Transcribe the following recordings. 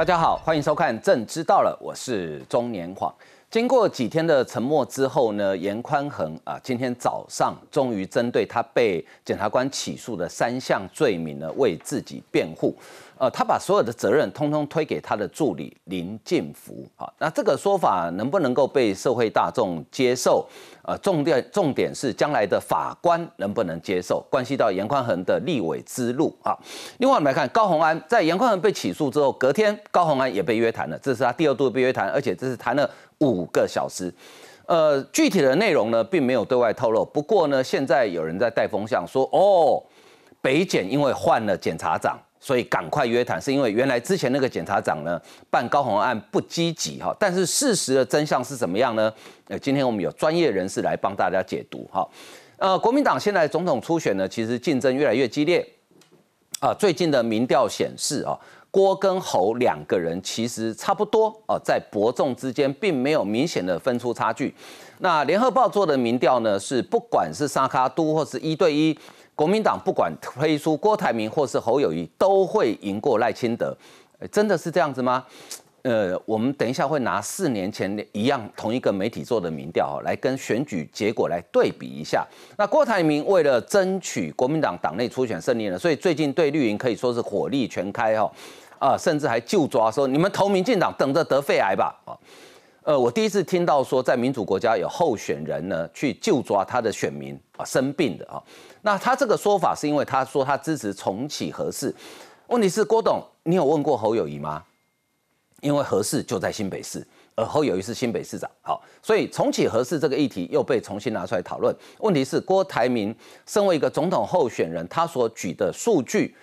大家好，欢迎收看《朕知道了》，我是中年晃。经过几天的沉默之后呢，严宽恒啊，今天早上终于针对他被检察官起诉的三项罪名呢，为自己辩护。呃，他把所有的责任通通推给他的助理林进福。好，那这个说法能不能够被社会大众接受？呃，重点重点是将来的法官能不能接受，关系到严宽恒的立委之路啊。另外我们来看高洪安，在严宽恒被起诉之后，隔天高洪安也被约谈了，这是他第二度被约谈，而且这是谈了。五个小时，呃，具体的内容呢，并没有对外透露。不过呢，现在有人在带风向说，哦，北检因为换了检察长，所以赶快约谈，是因为原来之前那个检察长呢办高红案不积极哈。但是事实的真相是怎么样呢？呃，今天我们有专业人士来帮大家解读哈。呃，国民党现在总统初选呢，其实竞争越来越激烈啊。最近的民调显示啊。郭跟侯两个人其实差不多哦，在伯仲之间，并没有明显的分出差距。那联合报做的民调呢，是不管是沙卡都或是一对一，国民党不管推出郭台铭或是侯友谊，都会赢过赖清德。真的是这样子吗？呃，我们等一下会拿四年前一样同一个媒体做的民调来跟选举结果来对比一下。那郭台铭为了争取国民党党内初选胜利呢，所以最近对绿营可以说是火力全开哦。啊，甚至还就抓说你们投民进党，等着得肺癌吧！啊，呃，我第一次听到说在民主国家有候选人呢去就抓他的选民啊生病的啊。那他这个说法是因为他说他支持重启核市，问题是郭董，你有问过侯友谊吗？因为核市就在新北市，而侯友谊是新北市长，好，所以重启核市这个议题又被重新拿出来讨论。问题是郭台铭身为一个总统候选人，他所举的数据。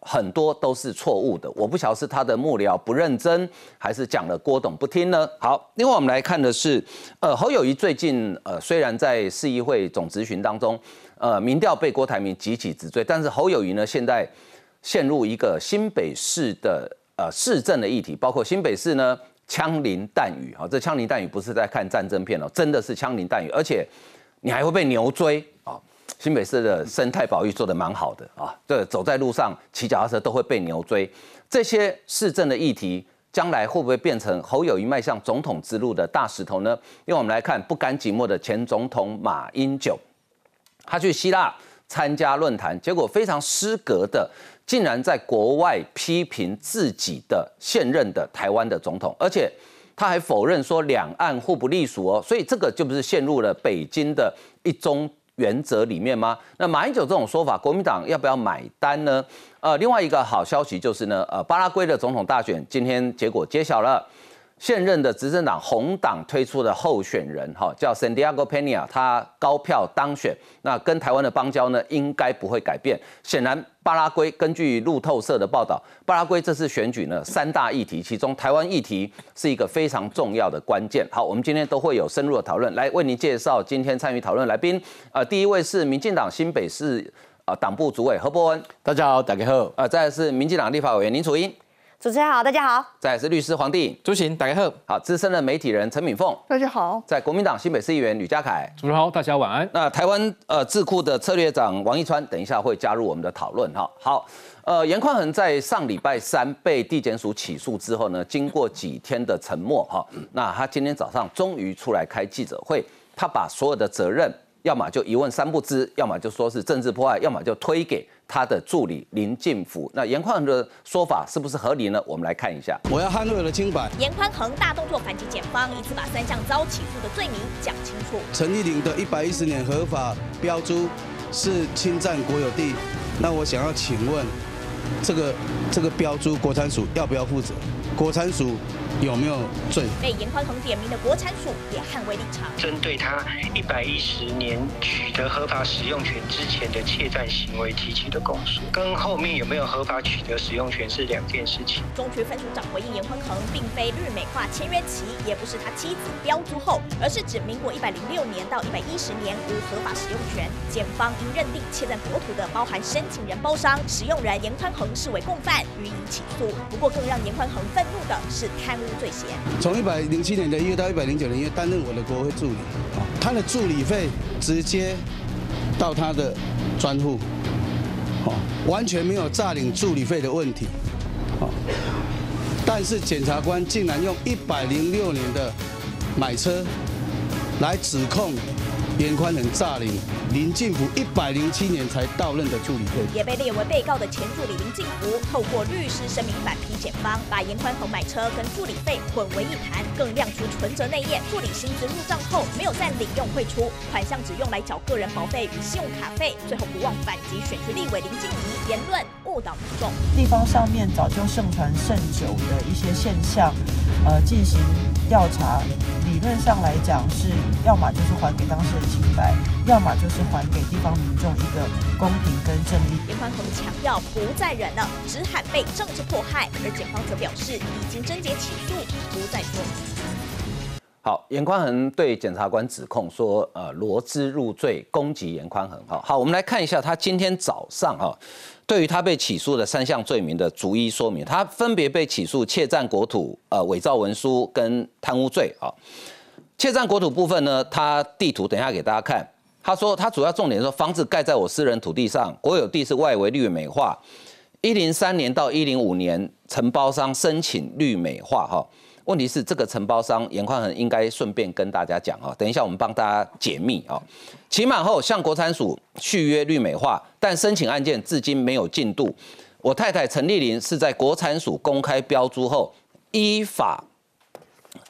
很多都是错误的，我不晓得是他的幕僚不认真，还是讲了郭董不听呢？好，另外我们来看的是，呃，侯友谊最近呃虽然在市议会总咨询当中，呃，民调被郭台铭集起直追，但是侯友谊呢现在陷入一个新北市的呃市政的议题，包括新北市呢枪林弹雨，好，这枪林弹雨不是在看战争片哦，真的是枪林弹雨，而且你还会被牛追。新北市的生态保育做得蛮好的啊，这走在路上骑脚踏车都会被牛追，这些市政的议题，将来会不会变成侯友谊迈向总统之路的大石头呢？因为我们来看不甘寂寞的前总统马英九，他去希腊参加论坛，结果非常失格的，竟然在国外批评自己的现任的台湾的总统，而且他还否认说两岸互不隶属哦，所以这个就不是陷入了北京的一中。原则里面吗？那马英九这种说法，国民党要不要买单呢？呃，另外一个好消息就是呢，呃，巴拉圭的总统大选今天结果揭晓了。现任的执政党红党推出的候选人，哈，叫 Santiago Pena，他高票当选。那跟台湾的邦交呢，应该不会改变。显然，巴拉圭根据路透社的报道，巴拉圭这次选举呢，三大议题，其中台湾议题是一个非常重要的关键。好，我们今天都会有深入的讨论，来为您介绍今天参与讨论来宾。呃，第一位是民进党新北市啊党部主委何伯文，大家好，大家好。呃，再来是民进党立法委员林楚英。主持人好，大家好。再是律师黄帝，朱行，大家好。好，资深的媒体人陈敏凤，大家好。在国民党新北市议员吕家凯，主持人好，大家晚安。那台湾呃智库的策略长王一川，等一下会加入我们的讨论哈。好，呃，严宽恒在上礼拜三被地检署起诉之后呢，经过几天的沉默哈，那他今天早上终于出来开记者会，他把所有的责任，要么就一问三不知，要么就说是政治迫害，要么就推给。他的助理林进福，那严宽恒的说法是不是合理呢？我们来看一下。我要捍卫我的清白。严宽恒大动作反击检方，一次把三项遭起诉的罪名讲清楚。陈立林的一百一十年合法标租是侵占国有地，那我想要请问，这个这个标租国产署要不要负责？国产署。有没有罪？被严宽恒点名的国产署也捍卫立场，针对他一百一十年取得合法使用权之前的窃占行为提起的公诉，跟后面有没有合法取得使用权是两件事情。中区分署长回应严宽恒，并非日美化签约期，也不是他妻子标租后，而是指民国一百零六年到一百一十年无合法使用权。检方应认定窃占国土的包含申请人、包商、使用人严宽恒视为共犯，予以起诉。不过，更让严宽恒愤怒的是贪污。罪嫌。从一百零七年的一月到一百零九年一月，担任我的国会助理，他的助理费直接到他的专户，完全没有诈领助理费的问题，但是检察官竟然用一百零六年的买车来指控严宽仁诈领林进福一百零七年才到任的助理费。也被列为被告的前助理林进福，透过律师声明反批检方，把严宽宏买车跟助理费混为一谈，更亮出存折内页，助理薪资入账后没有再领用汇出，款项只用来缴个人保费与信用卡费，最后不忘反击选区立委林静怡言论误导民众。地方上面早就盛传甚久的一些现象，呃，进行调查，理论上来讲是，要么就是还给当事人清白，要么就是还给地方民众一个公平跟正义。严宽恒强调不再忍了，只喊被政治迫害，而检方则表示已经侦结起诉，不再说。好，严宽恒对检察官指控说，呃，罗织入罪，攻击严宽恒。好，好，我们来看一下他今天早上哈，对于他被起诉的三项罪名的逐一说明。他分别被起诉窃占国土、呃，伪造文书跟贪污罪。啊，窃占国土部分呢，他地图等一下给大家看。他说他主要重点说，房子盖在我私人土地上，国有地是外围绿美化。一零三年到一零五年，承包商申请绿美化，哈。问题是这个承包商严宽恒应该顺便跟大家讲啊，等一下我们帮大家解密啊。期满后向国产署续约绿美化，但申请案件至今没有进度。我太太陈丽玲是在国产署公开标租后，依法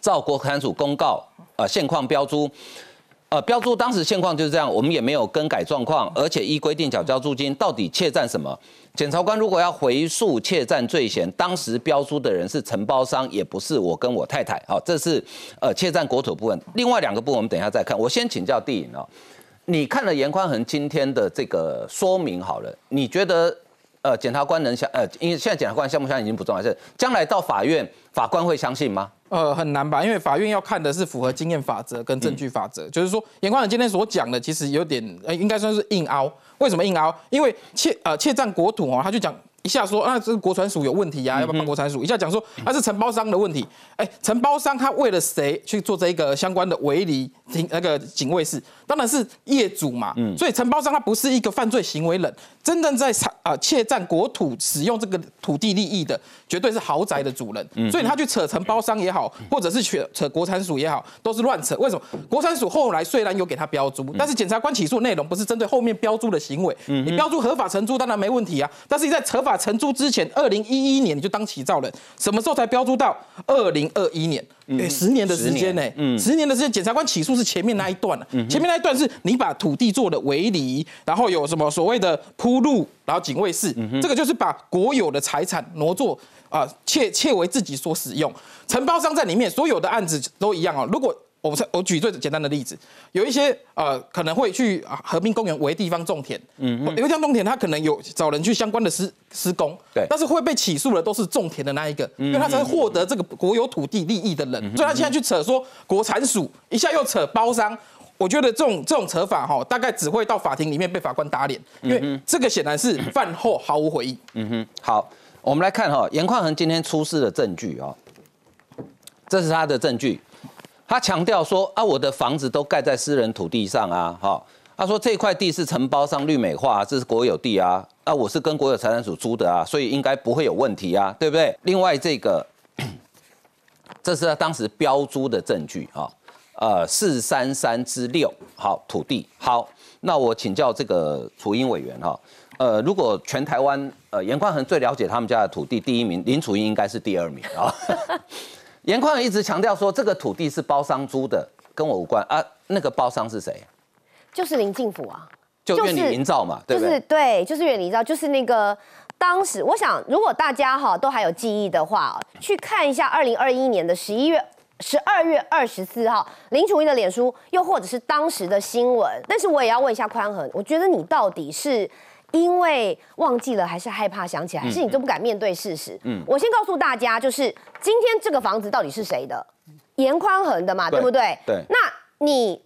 照国产署公告呃现况标租。呃，标注当时现况就是这样，我们也没有更改状况，而且依规定缴交租金。到底窃占什么？检察官如果要回溯窃占罪嫌，当时标租的人是承包商，也不是我跟我太太。好，这是呃窃占国土部分。另外两个部分我们等一下再看。我先请教地影哦，你看了严宽恒今天的这个说明好了，你觉得呃检察官能相呃，因为现在检察官相不相信已经不重要，是将来到法院法官会相信吗？呃，很难吧？因为法院要看的是符合经验法则跟证据法则，就是说，严宽仁今天所讲的，其实有点呃，应该算是硬凹。为什么硬凹？因为窃呃窃占国土哦，他就讲。一下说啊，这是国传署有问题呀，要不要帮国传署？一下讲说那是承包商的问题。哎，承包商他为了谁去做这一个相关的围篱停那个警卫室？当然是业主嘛。嗯，所以承包商他不是一个犯罪行为人，真正在啊窃占国土使用这个土地利益的，绝对是豪宅的主人。嗯，所以他去扯承包商也好，或者是扯扯国产署也好，都是乱扯。为什么？国产署后来虽然有给他标租，但是检察官起诉内容不是针对后面标租的行为。嗯，你标租合法承租当然没问题啊，但是你在合法承租之前，二零一一年你就当起造人，什么时候才标注到二零二一年？哎，十年的时间呢？嗯，十年的时间，检察官起诉是前面那一段嗯。前面那一段是你把土地做了围篱，然后有什么所谓的铺路，然后警卫室，这个就是把国有的财产挪作啊，窃窃为自己所使用。承包商在里面，所有的案子都一样哦。如果我我举最简单的例子，有一些呃可能会去河滨公园为地方种田，嗯，有地方种田，他可能有找人去相关的施施工，对，但是会被起诉的都是种田的那一个，因为他才获得这个国有土地利益的人，所以他现在去扯说国产署，一下又扯包商，我觉得这种这种扯法哈，大概只会到法庭里面被法官打脸，因为这个显然是饭后毫无悔意。嗯哼，好，我们来看哈，严宽恒今天出示的证据啊，这是他的证据。他强调说啊，我的房子都盖在私人土地上啊，哈。他说这块地是承包商绿美化，这是国有地啊，啊，我是跟国有财产署租的啊，所以应该不会有问题啊，对不对？另外这个，这是他当时标租的证据啊，呃，四三三之六，好，土地好。那我请教这个楚英委员哈，呃，如果全台湾呃严宽恒最了解他们家的土地，第一名林楚英应该是第二名啊。严宽一直强调说，这个土地是包商租的，跟我无关啊。那个包商是谁？就是林敬府啊，就愿你营造嘛，对不对？就是对，就是远离营造，就是那个当时，我想如果大家哈都还有记忆的话，去看一下二零二一年的十一月十二月二十四号林楚英的脸书，又或者是当时的新闻。但是我也要问一下宽恒，我觉得你到底是？因为忘记了，还是害怕想起来，还是你都不敢面对事实？嗯，我先告诉大家，就是今天这个房子到底是谁的？严宽恒的嘛，对不对？对。那你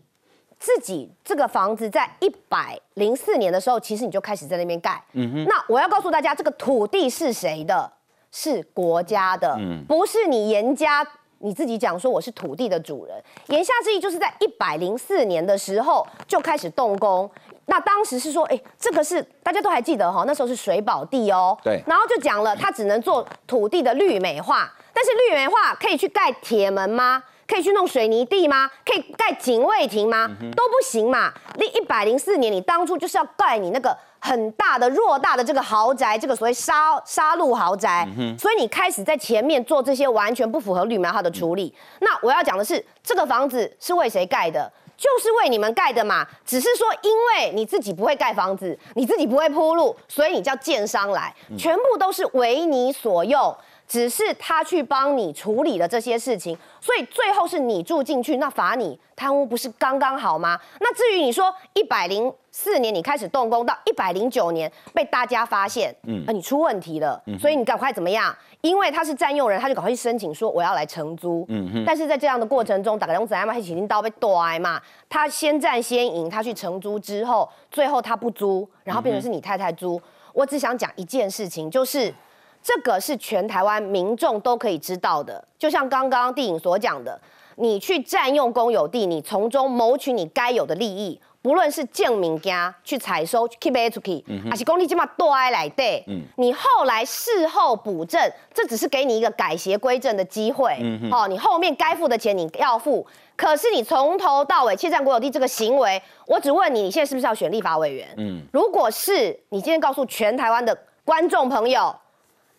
自己这个房子在一百零四年的时候，其实你就开始在那边盖。嗯哼。那我要告诉大家，这个土地是谁的？是国家的，不是你严家你自己讲说我是土地的主人。言下之意就是在一百零四年的时候就开始动工。那当时是说，哎，这个是大家都还记得哈，那时候是水保地哦。对。然后就讲了，它只能做土地的绿美化，但但是绿美化可以去盖铁门吗？可以去弄水泥地吗？可以盖警卫亭吗？都不行嘛！你一百零四年，你当初就是要盖你那个很大的、偌大的这个豪宅，这个所谓沙沙路豪宅，所以你开始在前面做这些完全不符合绿苗号的处理。那我要讲的是，这个房子是为谁盖的？就是为你们盖的嘛，只是说因为你自己不会盖房子，你自己不会铺路，所以你叫建商来，全部都是为你所用。只是他去帮你处理了这些事情，所以最后是你住进去，那罚你贪污不是刚刚好吗？那至于你说一百零四年你开始动工到一百零九年被大家发现，嗯，你出问题了，所以你赶快怎么样？因为他是占用人，他就赶快去申请说我要来承租。但是在这样的过程中，打个龙子 M 一起拎刀被剁嘛，他先占先赢，他去承租之后，最后他不租，然后变成是你太太租。我只想讲一件事情，就是。这个是全台湾民众都可以知道的，就像刚刚地影所讲的，你去占用公有地，你从中谋取你该有的利益，不论是建民家去采收，keep it to keep，还是公立起码多挨来对，你后来事后补正，这只是给你一个改邪归正的机会，哦，你后面该付的钱你要付，可是你从头到尾窃占国有地这个行为，我只问你，你现在是不是要选立法委员？嗯，如果是你今天告诉全台湾的观众朋友。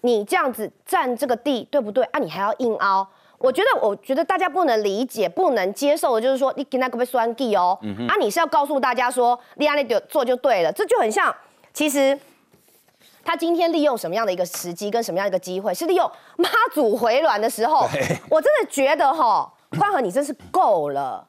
你这样子占这个地，对不对啊？你还要硬凹，我觉得，我觉得大家不能理解、不能接受的，就是说你跟那个被酸地哦，啊，你是要告诉大家说，利亚内就做就对了，这就很像，其实他今天利用什么样的一个时机跟什么样的一个机会，是利用妈祖回銮的时候，我真的觉得哈，宽和你真是够了。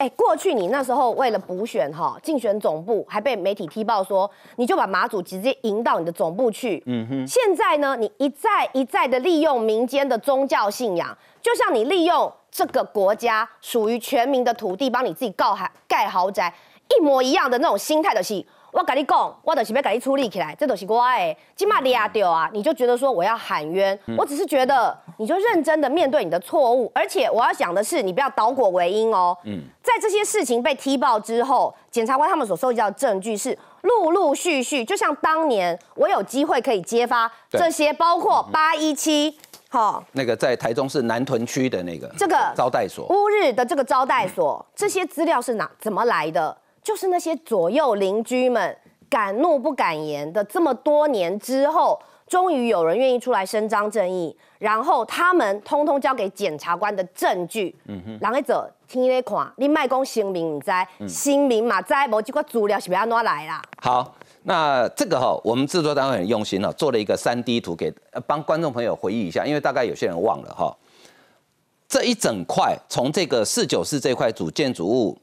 哎，过去你那时候为了补选哈，竞选总部还被媒体踢爆说，你就把马祖直接迎到你的总部去。嗯哼。现在呢，你一再一再的利用民间的宗教信仰，就像你利用这个国家属于全民的土地，帮你自己盖豪盖豪宅，一模一样的那种心态的戏。我跟你讲，我就是要给你处理起来，这都是我的。今嘛抓掉啊，你就觉得说我要喊冤，我只是觉得你就认真的面对你的错误，而且我要讲的是，你不要倒果为因哦。嗯，在这些事情被踢爆之后，检察官他们所收集到的证据是陆陆续续，就像当年我有机会可以揭发这些，包括八一七，好，那个在台中市南屯区的那个这个招待所。乌日的这个招待所，这些资料是哪怎么来的？就是那些左右邻居们敢怒不敢言的，这么多年之后，终于有人愿意出来伸张正义，然后他们通通交给检察官的证据。嗯哼，两个者听咧看，你卖公姓名唔知，姓名嘛知，无这个资料是要安怎来啦？好，那这个哈，我们制作单位很用心了，做了一个三 D 图给帮观众朋友回忆一下，因为大概有些人忘了哈，这一整块从这个四九四这块主建筑物。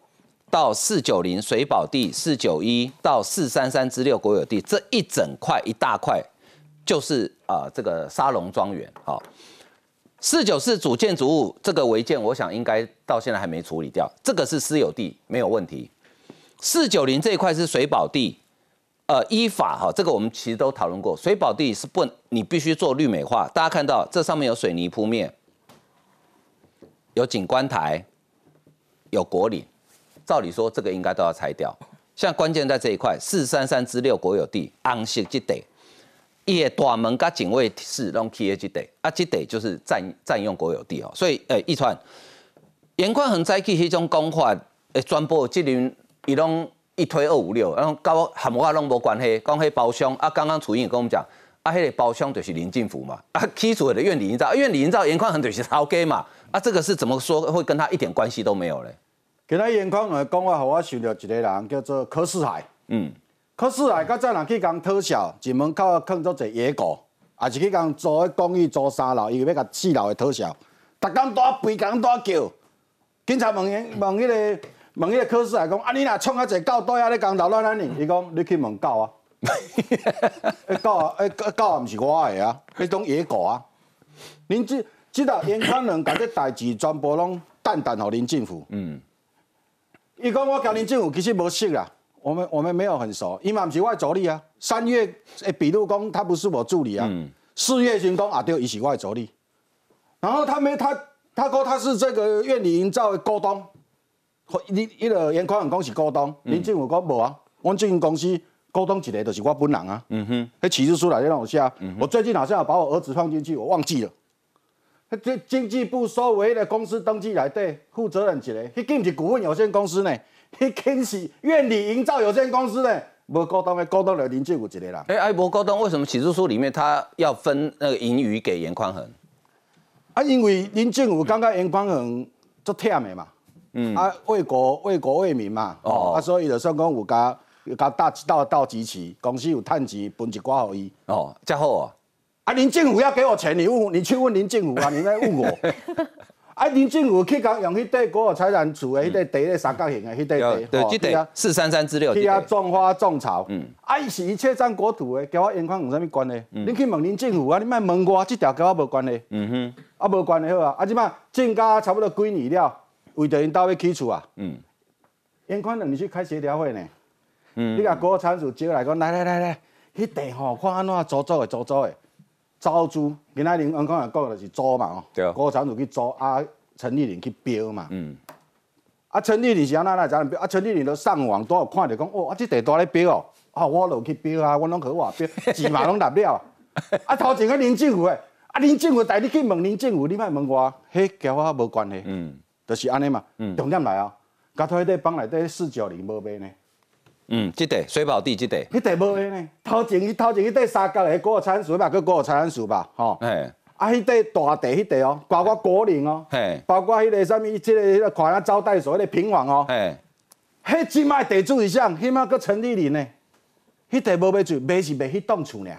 到四九零水保地，四九一到四三三之六国有地，这一整块一大块，就是啊这个沙龙庄园。好，四九四主建筑物这个违建，我想应该到现在还没处理掉。这个是私有地，没有问题。四九零这一块是水保地，呃，依法哈，这个我们其实都讨论过，水保地是不，你必须做绿美化。大家看到这上面有水泥铺面，有景观台，有果岭。照理说，这个应该都要拆掉。像关键在这一块，四三三之六国有地，安息即得，也大门跟警卫室拢起的即得，啊，即得就是占占用国有地哦。所以，诶，一传严宽恒在去迄种讲法，诶，传播即轮伊拢一推二五六，然后跟含我拢无关系，讲迄包厢啊，刚刚楚英跟我们讲，啊，迄个包厢就是林进福嘛，啊，起厝的院里营造，院里营造严宽恒就是头家嘛，啊，这个是怎么说会跟他一点关系都没有嘞？今仔严宽的讲话，互我想到一个人，叫做柯世海。嗯，柯世海较早人去讲特效，进门口放做一野狗，也是去讲租个公寓租三楼，伊要甲四楼的讨笑，逐工大吠，逐工大叫。警察问伊问迄个问迄个柯世海讲，啊，你若创啊一个狗倒遐咧讲捣乱安尼？伊讲你去问狗啊。狗啊，诶狗啊，毋是我的啊，迄种野狗啊。恁即即个严宽人甲这代志全部拢淡淡互恁政府。嗯。伊讲我跟林政府其实无熟啦，我们我们没有很熟，伊嘛不是我的助理啊。三月诶，笔录讲他不是我助理啊。四月成功啊，对，伊是我的助理。然后他没他他说他是这个院里营造的股东，你伊个严宽讲是股东，林政府讲无啊，我这间公司沟通一个就是我本人啊。嗯哼，迄起诉书来让我下，我最近好像要把我儿子放进去，我忘记了。这经济部收为的公司登记来对负责人一个，迄间是股份有限公司呢，迄间是愿理营造有限公司呢，无股东的股东了林政武一个啦。哎，哎，无股东为什么起诉书里面他要分那个盈余给严宽恒？啊，因为林政武感觉严宽恒足忝的嘛，嗯，啊为国为国为民嘛，哦，啊所以就算讲有甲甲大到到集齐，公司有趁钱分一寡互伊，哦，这好啊。啊，林政府要给我钱，你问，你去问林政府啊，你来问我。啊，林政府去讲用迄块国有财产处的迄块地，咧三角形的迄块地，对，记得四三三之六，去啊种花种草。嗯，啊，伊是一切占国土的，跟我烟矿有啥物关系？你去问林政府啊，你莫问我，即条跟我无关系。嗯哼，啊无关系好啊，啊即摆种家差不多几年了，为着因兜要起厝啊。嗯，眼眶两年去开协调会呢。嗯，你甲国有财产处招来讲，来来来来，迄地吼看安怎租租的租租的。招租，今仔日安康也讲就是租嘛哦，国产就去租，啊，陈丽玲去标嘛，嗯，啊，陈丽玲是安那那怎样标？啊，陈丽玲都上网都有看着讲，哦，啊，这地大咧标哦，啊，我落去标啊，我拢去话标，钱嘛拢拿了，啊，头前个林政府诶，啊，林政府带你去问林政府，你莫问我，迄交我无关系，嗯，就是安尼嘛，嗯，重点来啊，甲头迄块帮内底四九零无卖呢。嗯，这地水宝地这地，迄地无诶呢。头前伊头前迄块三角诶，国有产树吧，叫国有产树吧，吼。哎。啊，迄块大地迄块哦，包括果林哦，嘿，包括迄个啥物，即个迄个看啊招待所迄个平房哦，嘿，迄即卖地主是啥？迄卖个陈立林呢？迄地无卖厝，卖是卖迄栋厝尔。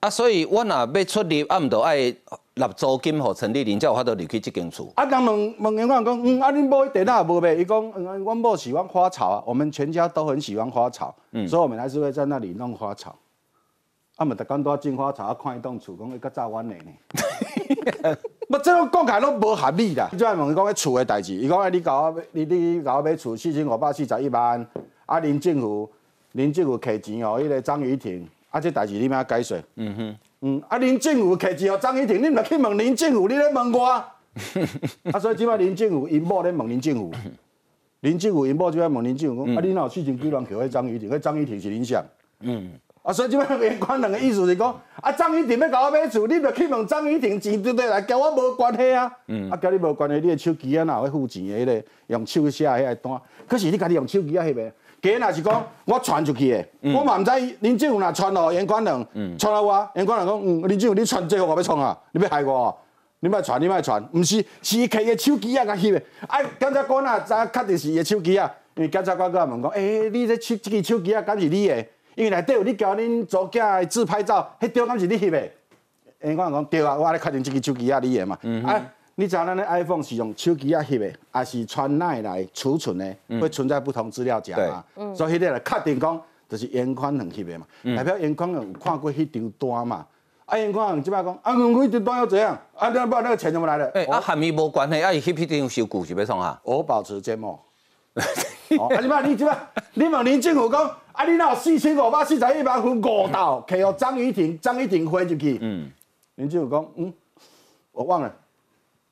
啊，所以我若要出力，啊，毋着爱。立租金互陈丽玲，才有法度入去这间厝。啊，人问问员工讲，嗯，啊，恁某地哪无卖？伊讲，嗯，阮某喜欢花草啊，我们全家都很喜欢花草，嗯，所以我们还是会在那里弄花草。啊，咪逐工都要种花草，啊，看一栋厝，讲一个早晚的呢。不，这种讲起来都无合理啦。即摆问伊讲迄厝的代志，伊讲，哎，你搞我，你你搞我买厝四千五百四十一万，啊，林政府，林政府摕钱哦，迄个张雨婷，啊，这代志你要解释？嗯哼。嗯，啊，林政府摕钱予张雨婷，你毋去问林政府，你咧问我？啊，所以即摆林政府因某咧问林政府，林政府因某即摆问林政府讲，啊，你哪有四千几万扣迄张雨婷？迄张雨婷是恁想？嗯，啊，所以即摆严宽两个意思是讲，啊，张雨婷要甲我买厝，你著去问张雨婷钱对对来，交我无关系啊。嗯，啊，交你无关系，你的手机啊，哪会付钱的？迄个用手写迄个单，可是你家己用手机啊，翕的。假若是讲我传出去的，我嘛毋知林政府若传哦，严管人传了我，严管人讲，嗯，林政府你传这个我要创啊，你要害我，你莫传，你莫传，毋是，是伊摕个手机啊甲翕的，啊，检察官啊，知确定是伊手机啊，因为检察官佮问讲，诶，你这手这个手机啊，敢是你的？因为内底有你交恁租家的自拍照，迄张敢是你翕的？严宽讲对啊，我来确定这个手机啊，你的嘛，啊。你知影咱的 iPhone 是用手机啊翕的，还是传内来储存的，会存在不同资料夹嘛？所以迄个来确定讲，就是严宽能翕的嘛，代表严宽能看过迄张单嘛。啊，严宽能即摆讲，啊，我张单又怎样？啊，那不那个钱怎么来的？哎，啊，和你无关系，啊，伊翕迄张收据是要创啊？我保持缄默。啊，即摆你即摆，你问林政府讲，啊，你那有四千五百四十一万分五道，摕予张雨婷，张雨婷汇入去。嗯。林政府讲，嗯，我忘了。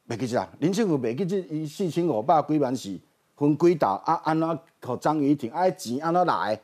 袂记啊，林政府袂记即伊四千五百几万是分几道啊？安怎互张雨婷啊？钱安怎来？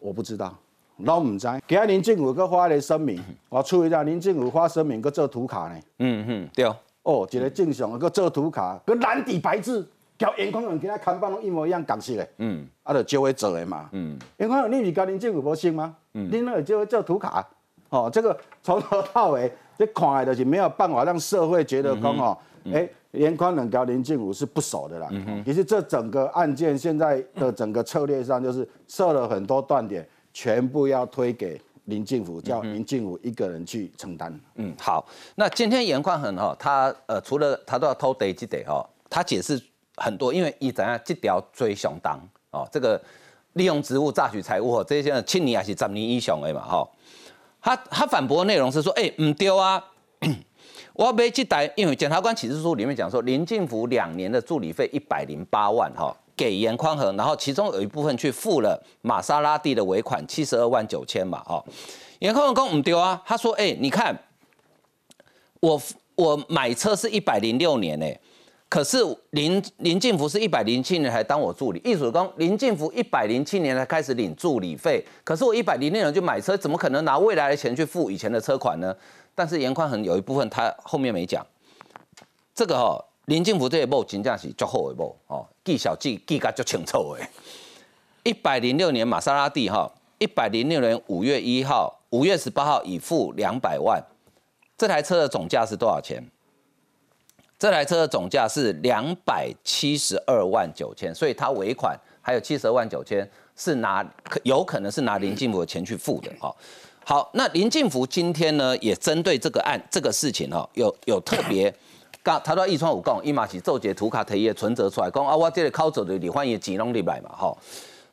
我不知道，拢毋知。今日林政府佫发个声明，我注意到林政府发声明佫做图卡呢。嗯哼，对。哦，一个正常佫做图卡，佮蓝底白字，交严宽人今仔看板拢一模一样，共色的。嗯，啊，就照会做的嘛。嗯，严宽人你是甲林政府无信吗？嗯，恁那个招会做图卡。哦，这个从头到尾，这看来就是没有办法让社会觉得讲哦。哎，严宽冷跟林静武是不熟的啦。嗯其实这整个案件现在的整个策略上，就是设了很多断点，全部要推给林静武，叫林静武一个人去承担。嗯，好。那今天严宽恒哈，他呃除了他都要偷得几得哈，他解释很多，因为一怎样这条追相当哦，这个利用职务榨取财物，这些七年还是十年以上的嘛哈。他他反驳内容是说，哎，唔丢啊。我买这台，因为检察官起诉书里面讲说，林进福两年的助理费一百零八万哈，给严宽恒，然后其中有一部分去付了玛莎拉蒂的尾款七十二万九千嘛哈。严宽恒讲唔丢啊，他说哎，你看我我买车是一百零六年呢，可是林林进福是一百零七年才当我助理，意思讲林进福一百零七年才开始领助理费，可是我一百零六年就买车，怎么可能拿未来的钱去付以前的车款呢？但是严宽恒有一部分他后面没讲，这个哈林进福这一步真正是足好的步哦，记小记记个足清楚的。一百零六年玛莎拉蒂哈，一百零六年五月一号，五月十八号已付两百万，这台车的总价是多少钱？这台车的总价是两百七十二万九千，所以他尾款还有七十二万九千是拿有可能是拿林进福的钱去付的哈。好，那林进福今天呢也针对这个案这个事情哦，有有特别，刚他到一川五讲，伊嘛是做节图卡提业存折出来讲啊，我这个靠走的李焕也几弄里来嘛哈。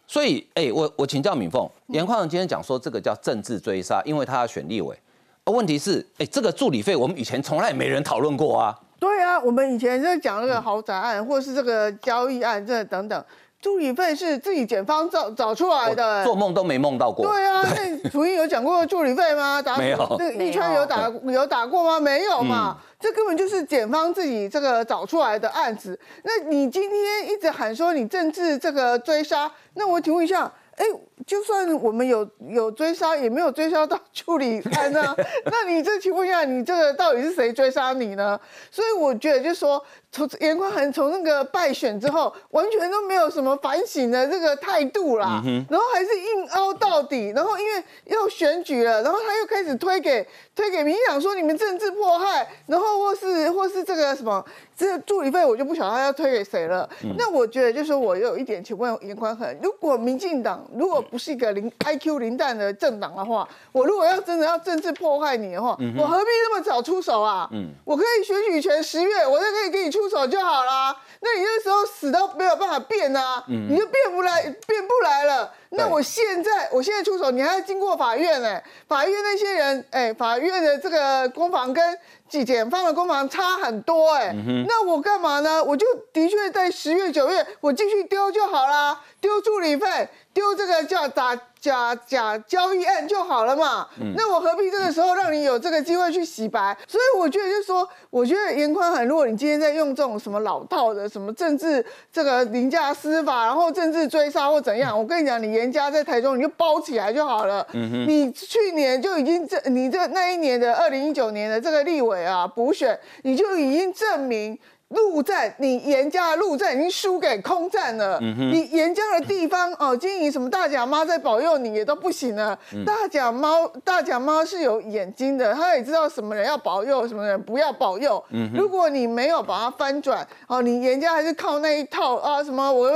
所以哎，我我请教敏凤，严宽宏今天讲说这个叫政治追杀，因为他要选立委。问题是哎，这个助理费我们以前从来没人讨论过啊。对啊，我们以前在讲那个豪宅案，或者是这个交易案，这等等，助理费是自己检方找找出来的，做梦都没梦到过。对啊，那楚英有讲过助理费吗？打没有。那一圈有打有打过吗？没有嘛，这根本就是检方自己这个找出来的案子。那你今天一直喊说你政治这个追杀，那我请问一下。哎，就算我们有有追杀，也没有追杀到 处理案呢。那你这请问一下，你这个到底是谁追杀你呢？所以我觉得，就是说。从严宽恒从那个败选之后，完全都没有什么反省的这个态度啦，嗯然后还是硬凹到底，然后因为要选举了，然后他又开始推给推给民进党说你们政治迫害，然后或是或是这个什么这助理费我就不晓得他要推给谁了。那我觉得就是我有一点请问严宽恒，如果民进党如果不是一个零 IQ 零蛋的政党的话，我如果要真的要政治迫害你的话，我何必那么早出手啊？我可以选举权十月，我就可以给你出。出手就好啦。那你那时候死都没有办法变啊，你就变不来，变不来了。那我现在，我现在出手，你还要经过法院哎，法院那些人哎，法院的这个攻防跟检方的攻防差很多哎，那我干嘛呢？我就的确在十月九月，我继续丢就好啦，丢助理费，丢这个叫打。假假交易案就好了嘛，那我何必这个时候让你有这个机会去洗白？所以我觉得就是说，我觉得严宽很，如果你今天在用这种什么老套的什么政治这个凌驾司法，然后政治追杀或怎样，我跟你讲，你严家在台中你就包起来就好了。你去年就已经这你这那一年的二零一九年的这个立委啊补选，你就已经证明。陆战，你严家的陆战已经输给空战了。你严家的地方哦，经营什么大甲妈在保佑你也都不行了。大甲猫，大甲猫是有眼睛的，它也知道什么人要保佑，什么人不要保佑。如果你没有把它翻转，哦，你严家还是靠那一套啊，什么我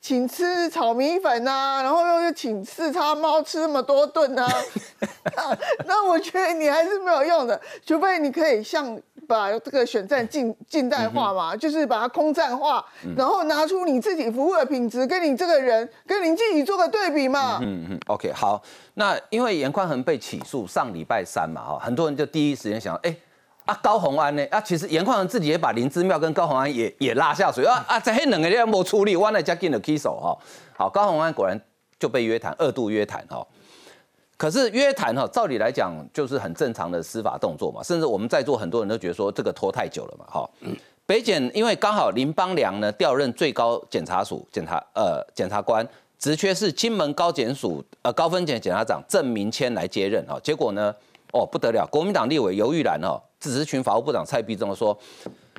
请吃炒米粉啊，然后又又请四叉猫吃那么多顿 啊，那我觉得你还是没有用的，除非你可以像。把这个选战近近代化嘛，就是把它空战化，然后拿出你自己服务的品质，跟你这个人跟林继己做个对比嘛。嗯嗯，OK，好。那因为严宽恒被起诉上礼拜三嘛，哈，很多人就第一时间想，哎，啊高鸿安呢？啊，其实严宽恒自己也把林之妙跟高鸿安也也拉下水啊啊，这黑两个人没处理，完了加进了 K 手哈。好，高鸿安果然就被约谈，二度约谈哈。可是约谈哈，照理来讲就是很正常的司法动作嘛，甚至我们在座很多人都觉得说这个拖太久了嘛，哈。北检因为刚好林邦良呢调任最高检察署检察呃检察官，职缺是金门高检署呃高分检检察长郑明谦来接任哈，结果呢哦不得了，国民党立委尤玉兰哦，支持群法务部长蔡必忠说，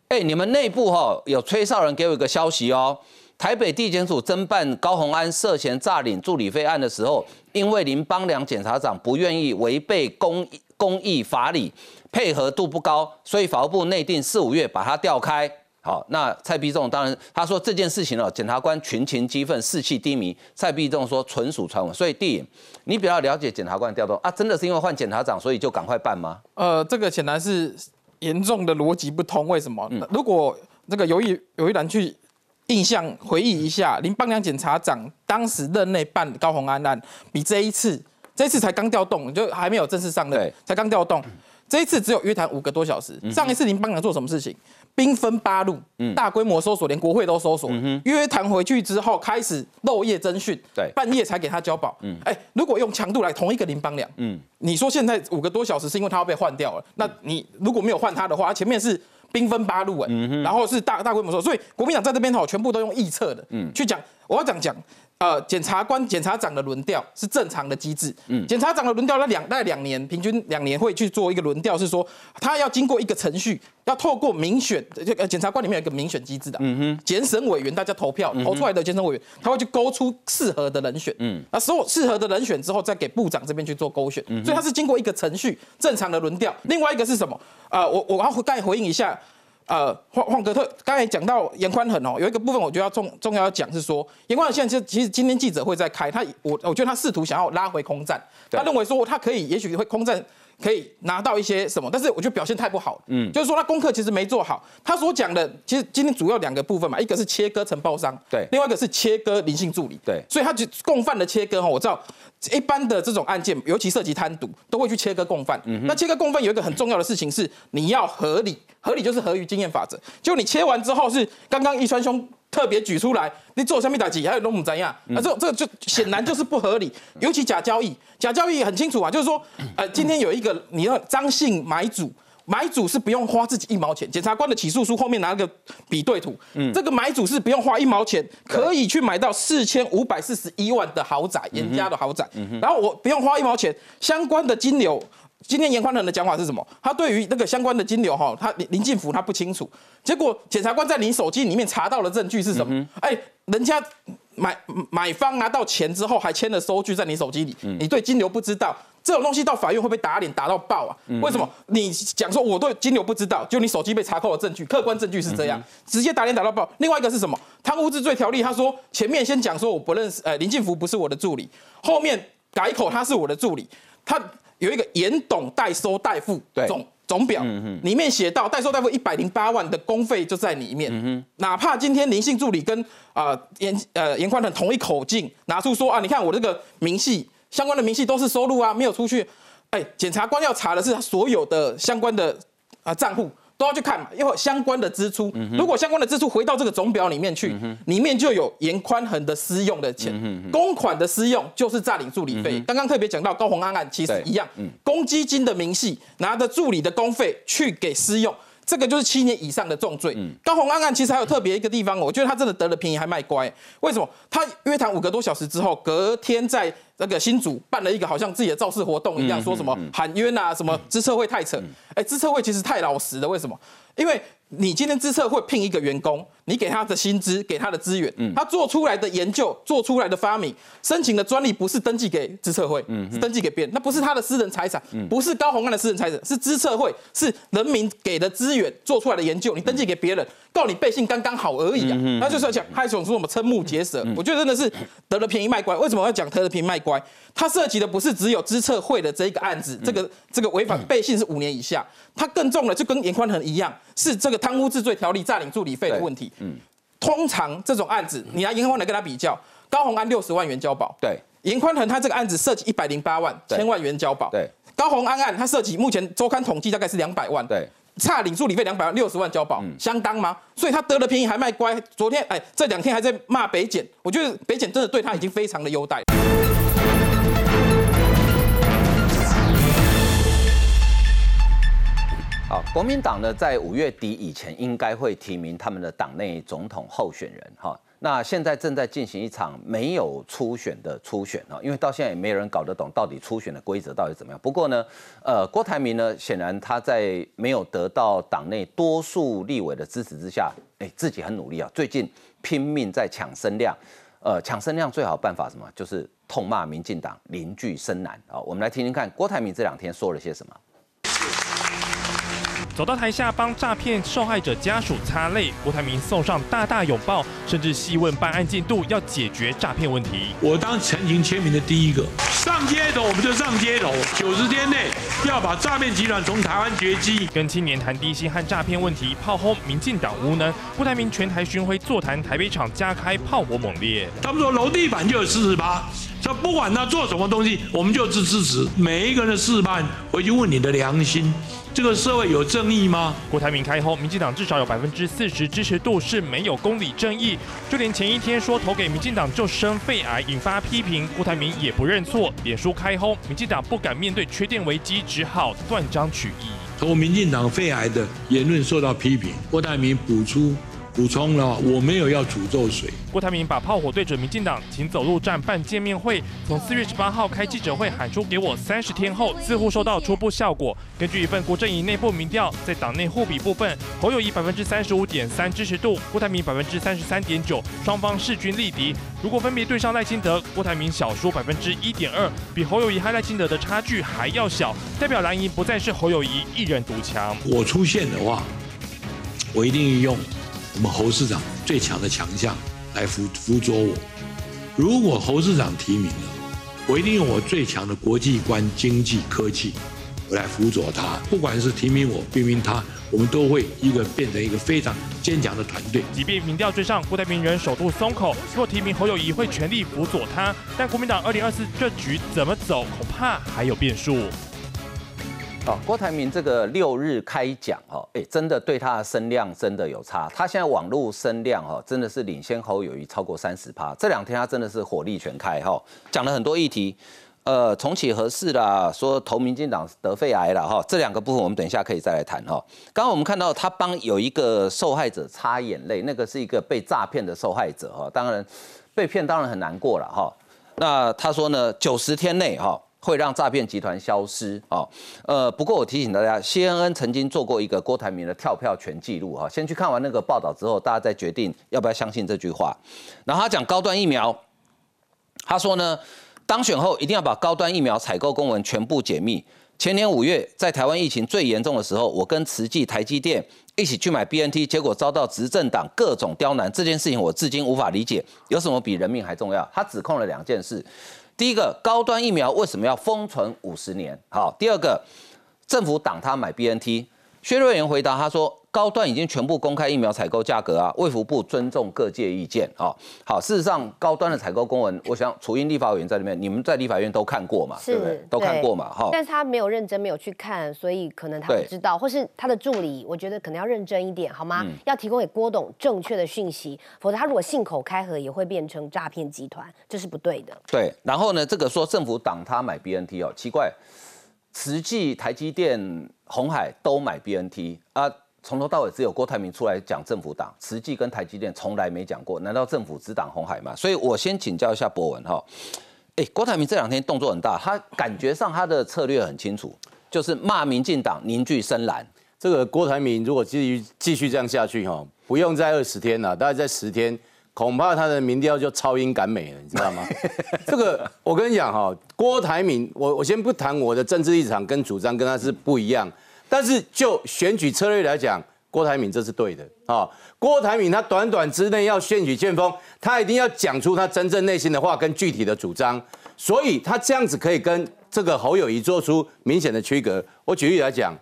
哎你们内部哈有崔少人给我一个消息哦。台北地检署侦办高鸿安涉嫌诈领助理费案的时候，因为林邦良检察长不愿意违背公公益法理，配合度不高，所以法务部内定四五月把他调开。好，那蔡必仲当然他说这件事情哦，检察官群情激愤，士气低迷。蔡必仲说纯属传闻。所以弟，你比较了解检察官的调动啊？真的是因为换检察长，所以就赶快办吗？呃，这个显然是严重的逻辑不通。为什么？如果这个有一有一人去。印象回忆一下，林邦良检察长当时任内办高红安案，比这一次，这一次才刚调动，就还没有正式上任，才刚调动。这一次只有约谈五个多小时。上一次林邦良做什么事情？兵分八路，大规模搜索，连国会都搜索。约谈回去之后，开始漏夜侦讯，对半夜才给他交保。嗯哎，如果用强度来，同一个林邦良，嗯你说现在五个多小时是因为他要被换掉了？那你如果没有换他的话，前面是。兵分八路哎，然后是大大规模说，所以国民党在这边哈，全部都用臆测的，嗯去讲。我要讲讲呃，检察官、检察长的轮调是正常的机制。嗯，检察长的轮调，那两大概两年，平均两年会去做一个轮调，是说他要经过一个程序，要透过民选，这个检察官里面有一个民选机制的。嗯哼，检审委员大家投票投出来的检审委员，他会去勾出适合的人选。嗯，那所有适合的人选之后，再给部长这边去做勾选。所以他是经过一个程序，正常的轮调。另外一个是什么？呃，我我要刚才回应一下。呃，霍霍格特刚才讲到严宽恒哦，有一个部分我觉得要重重要要讲是说，严宽恒现在其实今天记者会在开，他我我觉得他试图想要拉回空战，他认为说他可以也许会空战。可以拿到一些什么，但是我觉得表现太不好，嗯，就是说他功课其实没做好。他所讲的，其实今天主要两个部分嘛，一个是切割承包商，对，另外一个是切割灵性助理，对，所以他就共犯的切割哈，我知道一般的这种案件，尤其涉及贪渎，都会去切割共犯。那切割共犯有一个很重要的事情是，你要合理，合理就是合于经验法则，就你切完之后是刚刚一川兄。特别举出来，你做下面打击还有龙母怎样？那这这就显然就是不合理，尤其假交易，假交易很清楚啊，就是说，呃，今天有一个你要张姓买主，买主是不用花自己一毛钱，检察官的起诉书后面拿个比对图，嗯，这个买主是不用花一毛钱，可以去买到四千五百四十一万的豪宅，严家的豪宅，然后我不用花一毛钱，相关的金流。今天严宽仁的讲法是什么？他对于那个相关的金流哈，他林林进福他不清楚。结果检察官在你手机里面查到的证据是什么？哎，人家买买方拿到钱之后还签了收据在你手机里，你对金流不知道，这种东西到法院会被打脸打到爆啊？为什么？你讲说我对金流不知道，就你手机被查扣的证据，客观证据是这样，直接打脸打到爆。另外一个是什么？贪污治罪条例，他说前面先讲说我不认识，呃，林进福不是我的助理，后面改口他是我的助理，他。有一个严董代收代付总总表，里面写到代收代付一百零八万的公费就在里面。哪怕今天林姓助理跟啊严呃严宽的同一口径拿出说啊，你看我这个明细相关的明细都是收入啊，没有出去。哎，检察官要查的是他所有的相关的啊账户。都要去看嘛，因为相关的支出，如果相关的支出回到这个总表里面去，里面就有严宽恒的私用的钱，公款的私用就是诈领助理费。刚刚特别讲到高鸿安案，其实一样，公积金的明细拿着助理的公费去给私用。这个就是七年以上的重罪。高鸿安案其实还有特别一个地方，我觉得他真的得了便宜还卖乖。为什么？他约谈五个多小时之后，隔天在那个新主办了一个好像自己的造势活动一样，说什么喊冤啊，什么知策会太扯。哎，知策会其实太老实了。为什么？因为你今天知策会聘一个员工，你给他的薪资，给他的资源，他做出来的研究，做出来的发明，申请的专利不是登记给知策会，是登记给别人，那不是他的私人财产，不是高鸿安的私人财产，是知策会，是人民给的资源做出来的研究，你登记给别人，告你背信刚刚好而已啊，那就是要讲害总说什么瞠目结舌，我觉得真的是得了便宜卖乖。为什么要讲得了便宜卖乖？他涉及的不是只有知策会的这一个案子，这个这个违反背信是五年以下，他更重的，就跟严宽恒一样，是这个。贪污治罪条例诈领助理费的问题，嗯，通常这种案子，你拿严宽恒跟他比较，高鸿安六十万元交保，对，严宽恒他这个案子涉及一百零八万千万元交保，对，高鸿安案他涉及目前周刊统计大概是两百万，对，差领助理费两百万六十万交保，相当吗？所以他得了便宜还卖乖，昨天哎这两天还在骂北检，我觉得北检真的对他已经非常的优待。好，国民党呢，在五月底以前应该会提名他们的党内总统候选人。哈，那现在正在进行一场没有初选的初选啊，因为到现在也没人搞得懂到底初选的规则到底怎么样。不过呢，呃，郭台铭呢，显然他在没有得到党内多数立委的支持之下，哎，自己很努力啊，最近拼命在抢声量。呃，抢声量最好的办法什么？就是痛骂民进党，邻居深蓝啊。我们来听听看，郭台铭这两天说了些什么。走到台下帮诈骗受害者家属擦泪，郭台铭送上大大拥抱，甚至细问办案进度，要解决诈骗问题。我当陈情签名的第一个，上街头我们就上街头，九十天内要把诈骗集团从台湾绝迹。跟青年谈低薪和诈骗问题，炮轰民进党无能。郭台铭全台巡回座谈台北场加开，炮火猛烈。他们说楼地板就有四十八，说不管他做什么东西，我们就支支持。每一个人的示范，回去问你的良心。这个社会有正义吗？郭台铭开后，民进党至少有百分之四十支持度是没有公理正义，就连前一天说投给民进党就生肺癌，引发批评，郭台铭也不认错。脸书开轰，民进党不敢面对缺电危机，只好断章取义。投民进党肺癌的言论受到批评，郭台铭补出补充了，我没有要诅咒谁。郭台铭把炮火对准民进党，请走路站办见面会。从四月十八号开记者会喊出“给我三十天后”，似乎收到初步效果。根据一份国阵营内部民调，在党内互比部分，侯友谊百分之三十五点三支持度，郭台铭百分之三十三点九，双方势均力敌。如果分别对上赖清德，郭台铭小输百分之一点二，比侯友谊和赖清德的差距还要小，代表蓝营不再是侯友谊一人独强。我出现的话，我一定用。我们侯市长最强的强项来辅辅佐我。如果侯市长提名了，我一定用我最强的国际观、经济、科技，来辅佐他。不管是提名我、提名他，我们都会一个变成一个非常坚强的团队。即便民调追上，郭台铭人首度松口，若提名侯友谊会全力辅佐他。但国民党二零二四这局怎么走，恐怕还有变数。郭台铭这个六日开讲哈，哎，真的对他的声量真的有差。他现在网络声量哈，真的是领先侯友谊超过三十趴。这两天他真的是火力全开哈，讲了很多议题，呃，重启合适啦，说投民进党得肺癌了哈，这两个部分我们等一下可以再来谈哈。刚刚我们看到他帮有一个受害者擦眼泪，那个是一个被诈骗的受害者哈，当然被骗当然很难过了哈。那他说呢，九十天内哈。会让诈骗集团消失啊？呃，不过我提醒大家，CNN 曾经做过一个郭台铭的跳票全记录哈。先去看完那个报道之后，大家再决定要不要相信这句话。然后他讲高端疫苗，他说呢，当选后一定要把高端疫苗采购公文全部解密。前年五月，在台湾疫情最严重的时候，我跟慈济、台积电一起去买 BNT，结果遭到执政党各种刁难。这件事情我至今无法理解，有什么比人命还重要？他指控了两件事。第一个高端疫苗为什么要封存五十年？好，第二个政府挡他买 BNT，薛瑞元回答他说。高端已经全部公开疫苗采购价格啊，卫福部尊重各界意见啊。好，事实上高端的采购公文，我想楚英立法委员在里面，你们在立法院都看过嘛？对不对？都看过嘛？哈。但是他没有认真，没有去看，所以可能他不知道，或是他的助理，我觉得可能要认真一点，好吗？要提供给郭董正确的讯息，否则他如果信口开河，也会变成诈骗集团，这是不对的。对，然后呢，这个说政府挡他买 BNT 哦，奇怪，慈济、台积电、红海都买 BNT 啊。从头到尾只有郭台铭出来讲政府党，慈济跟台积电从来没讲过，难道政府只挡红海吗？所以我先请教一下博文哈，哎，郭台铭这两天动作很大，他感觉上他的策略很清楚，就是骂民进党凝聚深蓝。这个郭台铭如果继续继续这样下去哈，不用再二十天了，大概在十天，恐怕他的民调就超英赶美了，你知道吗？这个我跟你讲哈，郭台铭，我我先不谈我的政治立场跟主张跟他是不一样。但是就选举策略来讲，郭台铭这是对的啊。郭台铭他短短之内要选举建锋，他一定要讲出他真正内心的话跟具体的主张，所以他这样子可以跟这个侯友谊做出明显的区隔。我举例来讲，